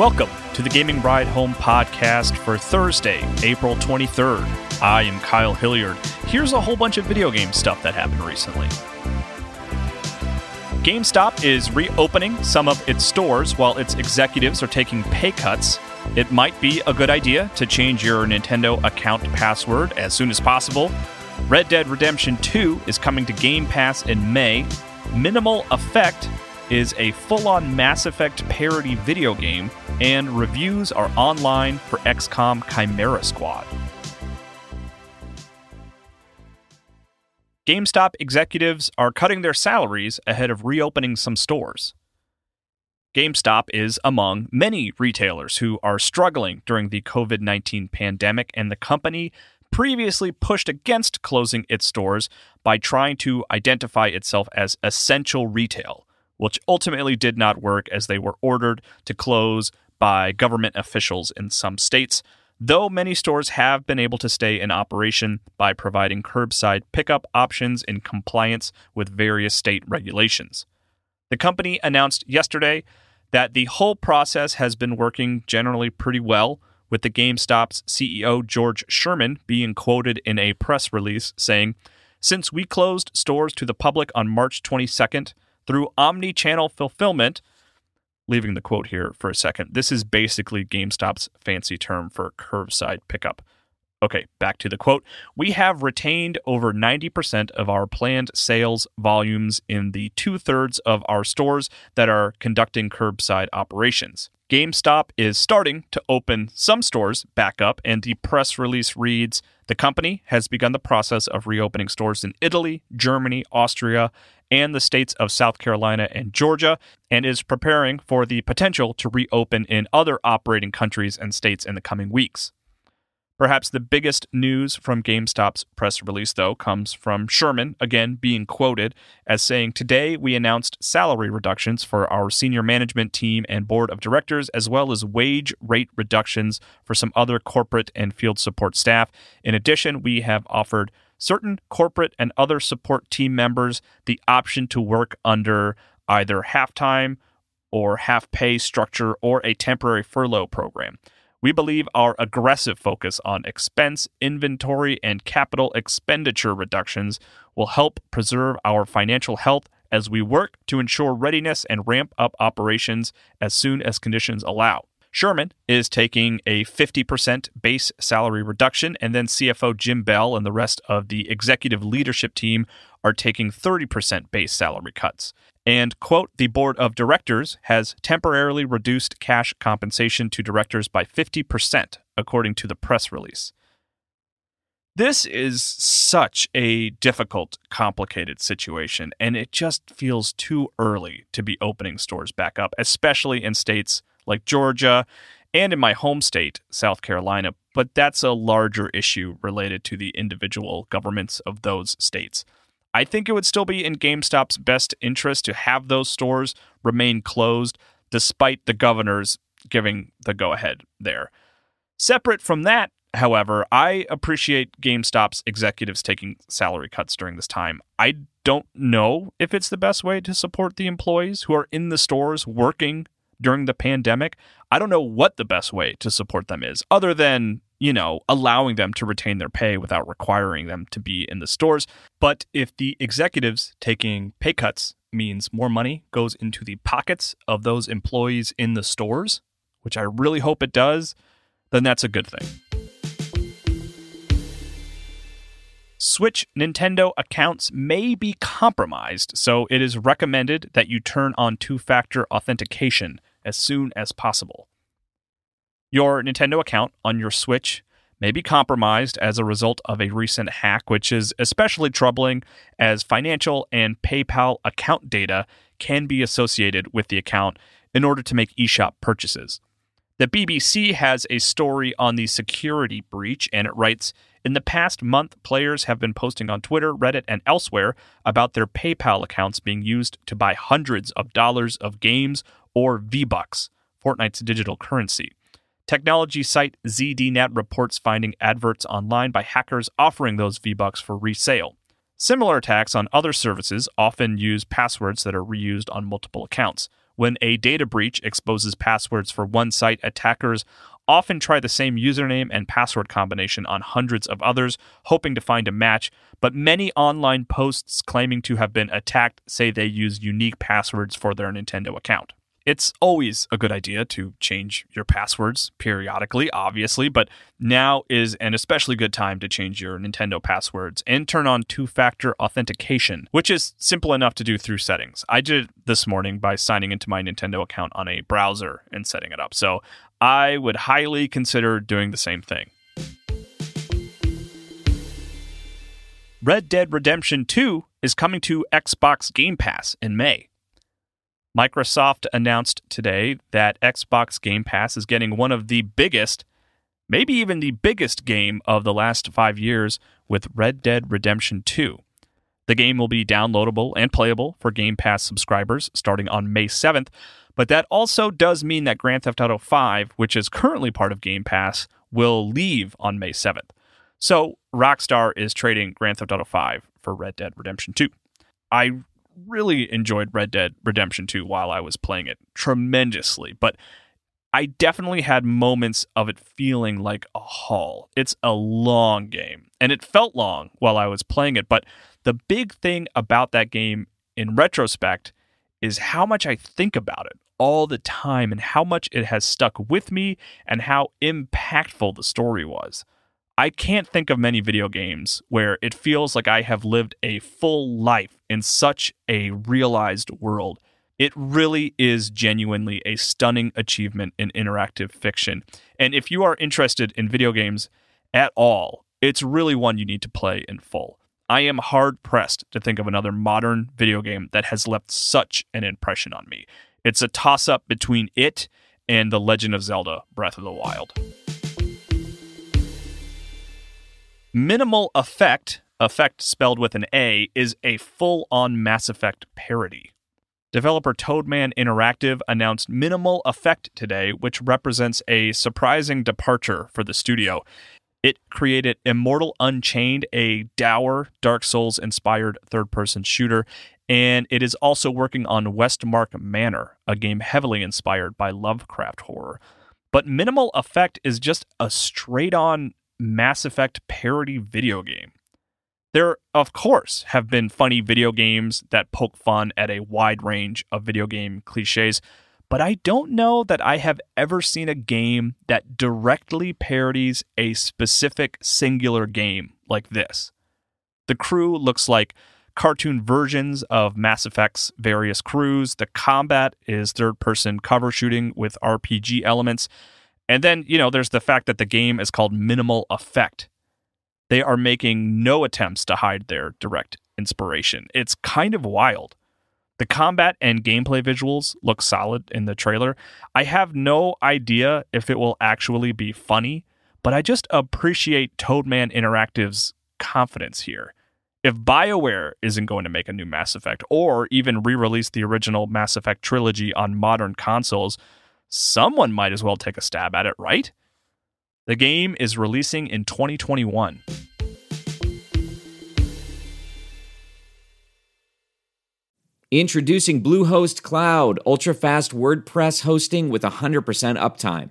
Welcome to the Gaming Ride Home podcast for Thursday, April 23rd. I am Kyle Hilliard. Here's a whole bunch of video game stuff that happened recently. GameStop is reopening some of its stores while its executives are taking pay cuts. It might be a good idea to change your Nintendo account password as soon as possible. Red Dead Redemption 2 is coming to Game Pass in May. Minimal Affect is a full on Mass Effect parody video game, and reviews are online for XCOM Chimera Squad. GameStop executives are cutting their salaries ahead of reopening some stores. GameStop is among many retailers who are struggling during the COVID 19 pandemic, and the company previously pushed against closing its stores by trying to identify itself as essential retail, which ultimately did not work as they were ordered to close by government officials in some states, though many stores have been able to stay in operation by providing curbside pickup options in compliance with various state regulations. The company announced yesterday that the whole process has been working generally pretty well, with the GameStop's CEO George Sherman being quoted in a press release saying, Since we closed stores to the public on March 22nd, through omni channel fulfillment. Leaving the quote here for a second. This is basically GameStop's fancy term for curbside pickup. Okay, back to the quote. We have retained over 90% of our planned sales volumes in the two thirds of our stores that are conducting curbside operations. GameStop is starting to open some stores back up, and the press release reads The company has begun the process of reopening stores in Italy, Germany, Austria, and the states of South Carolina and Georgia, and is preparing for the potential to reopen in other operating countries and states in the coming weeks. Perhaps the biggest news from GameStop's press release, though, comes from Sherman, again being quoted as saying, Today we announced salary reductions for our senior management team and board of directors, as well as wage rate reductions for some other corporate and field support staff. In addition, we have offered certain corporate and other support team members the option to work under either half time or half pay structure or a temporary furlough program. We believe our aggressive focus on expense, inventory, and capital expenditure reductions will help preserve our financial health as we work to ensure readiness and ramp up operations as soon as conditions allow. Sherman is taking a 50% base salary reduction, and then CFO Jim Bell and the rest of the executive leadership team are taking 30% base salary cuts. And, quote, the board of directors has temporarily reduced cash compensation to directors by 50%, according to the press release. This is such a difficult, complicated situation, and it just feels too early to be opening stores back up, especially in states like Georgia and in my home state, South Carolina. But that's a larger issue related to the individual governments of those states. I think it would still be in GameStop's best interest to have those stores remain closed despite the governors giving the go ahead there. Separate from that, however, I appreciate GameStop's executives taking salary cuts during this time. I don't know if it's the best way to support the employees who are in the stores working during the pandemic. I don't know what the best way to support them is, other than, you know, allowing them to retain their pay without requiring them to be in the stores. But if the executives taking pay cuts means more money goes into the pockets of those employees in the stores, which I really hope it does, then that's a good thing. Switch Nintendo accounts may be compromised, so it is recommended that you turn on two factor authentication as soon as possible. Your Nintendo account on your Switch may be compromised as a result of a recent hack, which is especially troubling as financial and PayPal account data can be associated with the account in order to make eShop purchases. The BBC has a story on the security breach, and it writes In the past month, players have been posting on Twitter, Reddit, and elsewhere about their PayPal accounts being used to buy hundreds of dollars of games or V Bucks, Fortnite's digital currency. Technology site ZDNet reports finding adverts online by hackers offering those V Bucks for resale. Similar attacks on other services often use passwords that are reused on multiple accounts. When a data breach exposes passwords for one site, attackers often try the same username and password combination on hundreds of others, hoping to find a match. But many online posts claiming to have been attacked say they use unique passwords for their Nintendo account. It's always a good idea to change your passwords periodically, obviously, but now is an especially good time to change your Nintendo passwords and turn on two factor authentication, which is simple enough to do through settings. I did it this morning by signing into my Nintendo account on a browser and setting it up. So I would highly consider doing the same thing. Red Dead Redemption 2 is coming to Xbox Game Pass in May. Microsoft announced today that Xbox Game Pass is getting one of the biggest, maybe even the biggest game of the last five years with Red Dead Redemption 2. The game will be downloadable and playable for Game Pass subscribers starting on May 7th, but that also does mean that Grand Theft Auto 5, which is currently part of Game Pass, will leave on May 7th. So Rockstar is trading Grand Theft Auto 5 for Red Dead Redemption 2. I really enjoyed Red Dead Redemption 2 while I was playing it tremendously, but I definitely had moments of it feeling like a haul. It's a long game, and it felt long while I was playing it, but the big thing about that game in retrospect is how much I think about it all the time and how much it has stuck with me and how impactful the story was. I can't think of many video games where it feels like I have lived a full life in such a realized world. It really is genuinely a stunning achievement in interactive fiction. And if you are interested in video games at all, it's really one you need to play in full. I am hard pressed to think of another modern video game that has left such an impression on me. It's a toss up between it and The Legend of Zelda Breath of the Wild. Minimal Affect, effect spelled with an A, is a full on Mass Effect parody. Developer Toadman Interactive announced Minimal Affect today, which represents a surprising departure for the studio. It created Immortal Unchained, a dour Dark Souls inspired third person shooter, and it is also working on Westmark Manor, a game heavily inspired by Lovecraft horror. But Minimal Effect is just a straight on Mass Effect parody video game. There, of course, have been funny video games that poke fun at a wide range of video game cliches, but I don't know that I have ever seen a game that directly parodies a specific singular game like this. The crew looks like cartoon versions of Mass Effect's various crews. The combat is third person cover shooting with RPG elements. And then, you know, there's the fact that the game is called Minimal Affect. They are making no attempts to hide their direct inspiration. It's kind of wild. The combat and gameplay visuals look solid in the trailer. I have no idea if it will actually be funny, but I just appreciate Toadman Interactive's confidence here. If BioWare isn't going to make a new Mass Effect or even re release the original Mass Effect trilogy on modern consoles, someone might as well take a stab at it, right? The game is releasing in 2021. Introducing Bluehost Cloud, ultra-fast WordPress hosting with 100% uptime.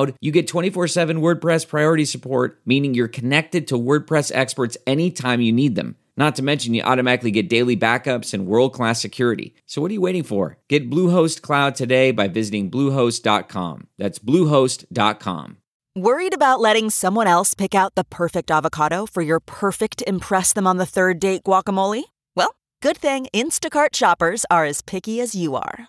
Cloud, you get 24 7 WordPress priority support, meaning you're connected to WordPress experts anytime you need them. Not to mention, you automatically get daily backups and world class security. So, what are you waiting for? Get Bluehost Cloud today by visiting Bluehost.com. That's Bluehost.com. Worried about letting someone else pick out the perfect avocado for your perfect Impress Them on the Third Date guacamole? Well, good thing Instacart shoppers are as picky as you are.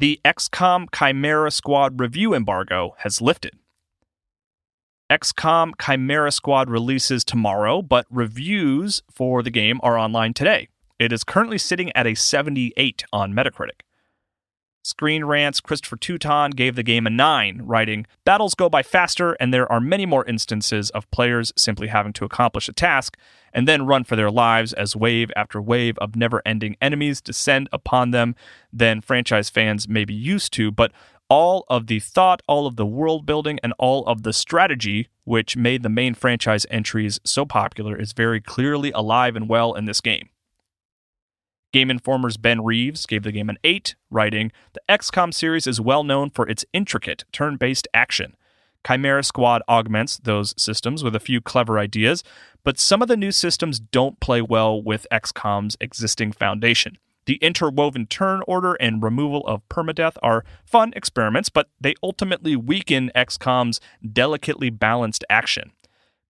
The XCOM Chimera Squad review embargo has lifted. XCOM Chimera Squad releases tomorrow, but reviews for the game are online today. It is currently sitting at a 78 on Metacritic. Screen Rant's Christopher Teuton gave the game a 9, writing, Battles go by faster, and there are many more instances of players simply having to accomplish a task and then run for their lives as wave after wave of never ending enemies descend upon them than franchise fans may be used to. But all of the thought, all of the world building, and all of the strategy which made the main franchise entries so popular is very clearly alive and well in this game. Game Informer's Ben Reeves gave the game an 8, writing The XCOM series is well known for its intricate turn based action. Chimera Squad augments those systems with a few clever ideas, but some of the new systems don't play well with XCOM's existing foundation. The interwoven turn order and removal of permadeath are fun experiments, but they ultimately weaken XCOM's delicately balanced action.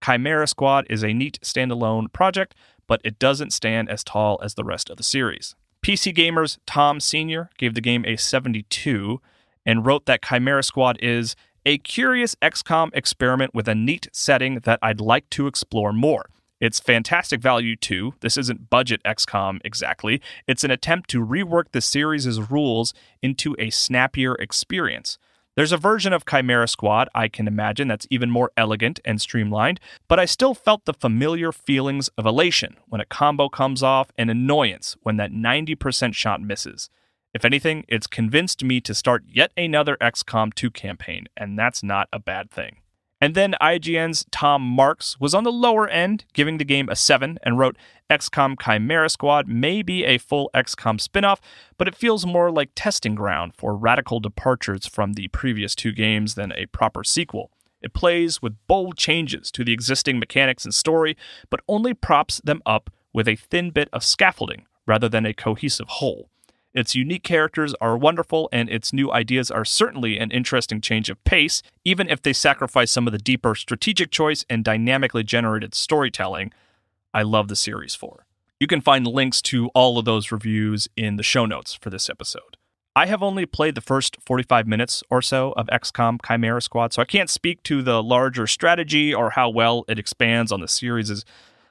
Chimera Squad is a neat standalone project, but it doesn't stand as tall as the rest of the series. PC Gamer's Tom Senior gave the game a 72 and wrote that Chimera Squad is a curious XCOM experiment with a neat setting that I'd like to explore more. It's fantastic value too. This isn't budget XCOM exactly. It's an attempt to rework the series' rules into a snappier experience. There's a version of Chimera Squad I can imagine that's even more elegant and streamlined, but I still felt the familiar feelings of elation when a combo comes off and annoyance when that 90% shot misses. If anything, it's convinced me to start yet another XCOM 2 campaign, and that's not a bad thing. And then IGN's Tom Marks was on the lower end, giving the game a 7, and wrote XCOM Chimera Squad may be a full XCOM spinoff, but it feels more like testing ground for radical departures from the previous two games than a proper sequel. It plays with bold changes to the existing mechanics and story, but only props them up with a thin bit of scaffolding rather than a cohesive whole. Its unique characters are wonderful, and its new ideas are certainly an interesting change of pace, even if they sacrifice some of the deeper strategic choice and dynamically generated storytelling I love the series for. You can find links to all of those reviews in the show notes for this episode. I have only played the first 45 minutes or so of XCOM Chimera Squad, so I can't speak to the larger strategy or how well it expands on the series'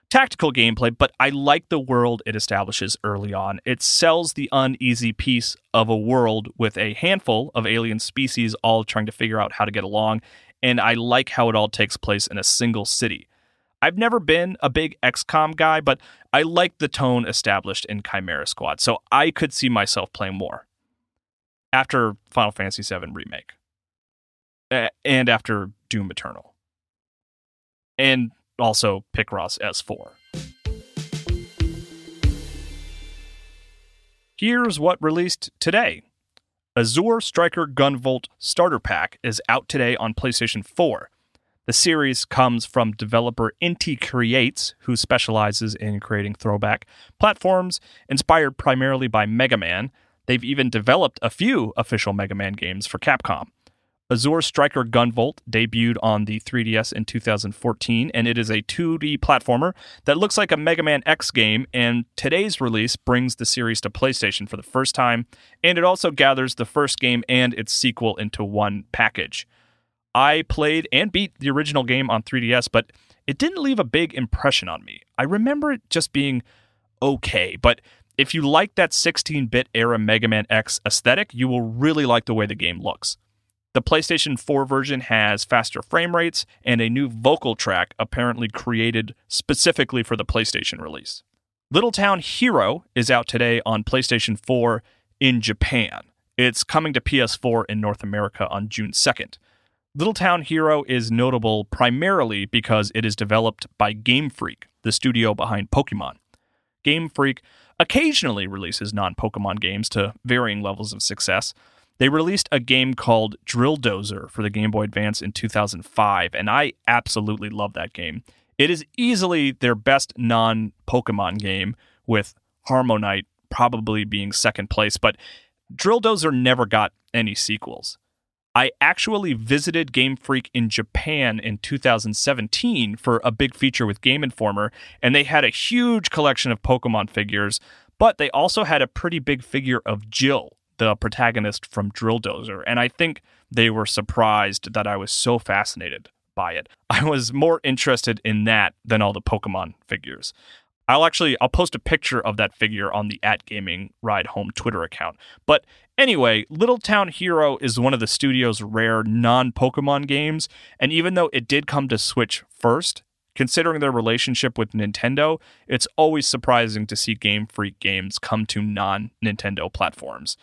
tactical gameplay, but I like the world it establishes early on. It sells the uneasy peace of a world with a handful of alien species all trying to figure out how to get along, and I like how it all takes place in a single city. I've never been a big XCOM guy, but I like the tone established in Chimera Squad, so I could see myself playing more after Final Fantasy VII Remake and after Doom Eternal. And also Picross S4. Here's what released today. Azure Striker Gunvolt Starter Pack is out today on PlayStation 4. The series comes from developer Inti Creates, who specializes in creating throwback platforms inspired primarily by Mega Man. They've even developed a few official Mega Man games for Capcom. Azure Striker Gunvolt debuted on the 3DS in 2014, and it is a 2D platformer that looks like a Mega Man X game. And today's release brings the series to PlayStation for the first time, and it also gathers the first game and its sequel into one package. I played and beat the original game on 3DS, but it didn't leave a big impression on me. I remember it just being okay, but if you like that 16 bit era Mega Man X aesthetic, you will really like the way the game looks. The PlayStation 4 version has faster frame rates and a new vocal track apparently created specifically for the PlayStation release. Little Town Hero is out today on PlayStation 4 in Japan. It's coming to PS4 in North America on June 2nd. Little Town Hero is notable primarily because it is developed by Game Freak, the studio behind Pokemon. Game Freak occasionally releases non Pokemon games to varying levels of success. They released a game called Drill Dozer for the Game Boy Advance in 2005, and I absolutely love that game. It is easily their best non Pokemon game, with HarmoKnight probably being second place, but Drill Dozer never got any sequels. I actually visited Game Freak in Japan in 2017 for a big feature with Game Informer, and they had a huge collection of Pokemon figures, but they also had a pretty big figure of Jill, the protagonist from Drill Dozer, and I think they were surprised that I was so fascinated by it. I was more interested in that than all the Pokemon figures. I'll actually I'll post a picture of that figure on the at gaming ride home Twitter account. But anyway, Little Town Hero is one of the studio's rare non-Pokemon games, and even though it did come to Switch first, considering their relationship with Nintendo, it's always surprising to see Game Freak games come to non-Nintendo platforms.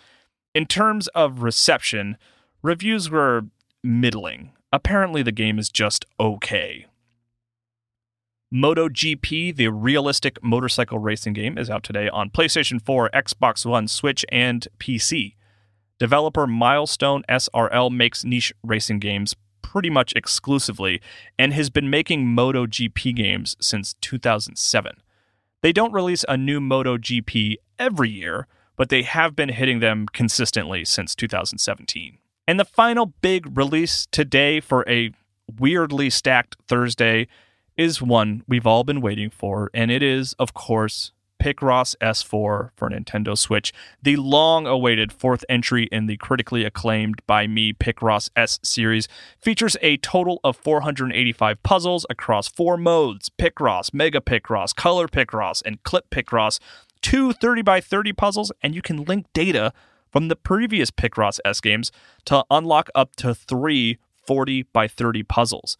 In terms of reception, reviews were middling apparently the game is just okay. MotoGP, the realistic motorcycle racing game, is out today on PlayStation 4, Xbox One, Switch, and PC. Developer Milestone SRL makes niche racing games pretty much exclusively and has been making MotoGP games since 2007. They don't release a new MotoGP every year, but they have been hitting them consistently since 2017. And the final big release today for a weirdly stacked Thursday is one we've all been waiting for, and it is, of course, Picross S4 for Nintendo Switch, the long awaited fourth entry in the critically acclaimed by me Picross S series, features a total of 485 puzzles across four modes Picross, Mega Picross, Color Picross, and Clip Picross, two 30 by 30 puzzles, and you can link data from the previous Picross S games to unlock up to three 40 by 30 puzzles.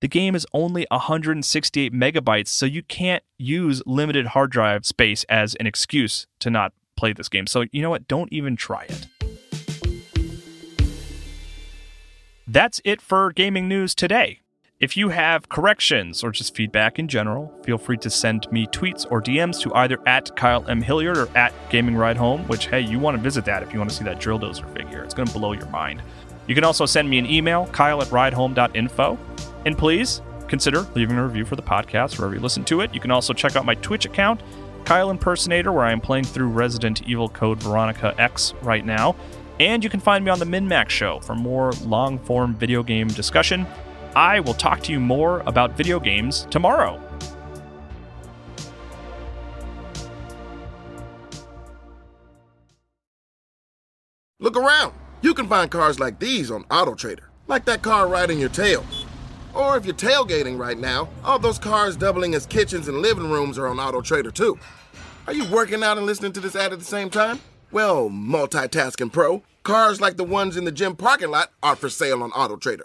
The game is only 168 megabytes, so you can't use limited hard drive space as an excuse to not play this game. So, you know what? Don't even try it. That's it for gaming news today. If you have corrections or just feedback in general, feel free to send me tweets or DMs to either at Kyle M. Hilliard or at Gaming Ride Home, which, hey, you want to visit that if you want to see that drill dozer figure. It's going to blow your mind. You can also send me an email, kyle at ridehome.info. And please consider leaving a review for the podcast wherever you listen to it. You can also check out my Twitch account, Kyle Impersonator, where I am playing through Resident Evil Code Veronica X right now. And you can find me on the MinMax Show for more long form video game discussion. I will talk to you more about video games tomorrow. Look around. You can find cars like these on AutoTrader, like that car riding your tail. Or if you're tailgating right now, all those cars doubling as kitchens and living rooms are on AutoTrader too. Are you working out and listening to this ad at the same time? Well, multitasking pro, cars like the ones in the gym parking lot are for sale on AutoTrader.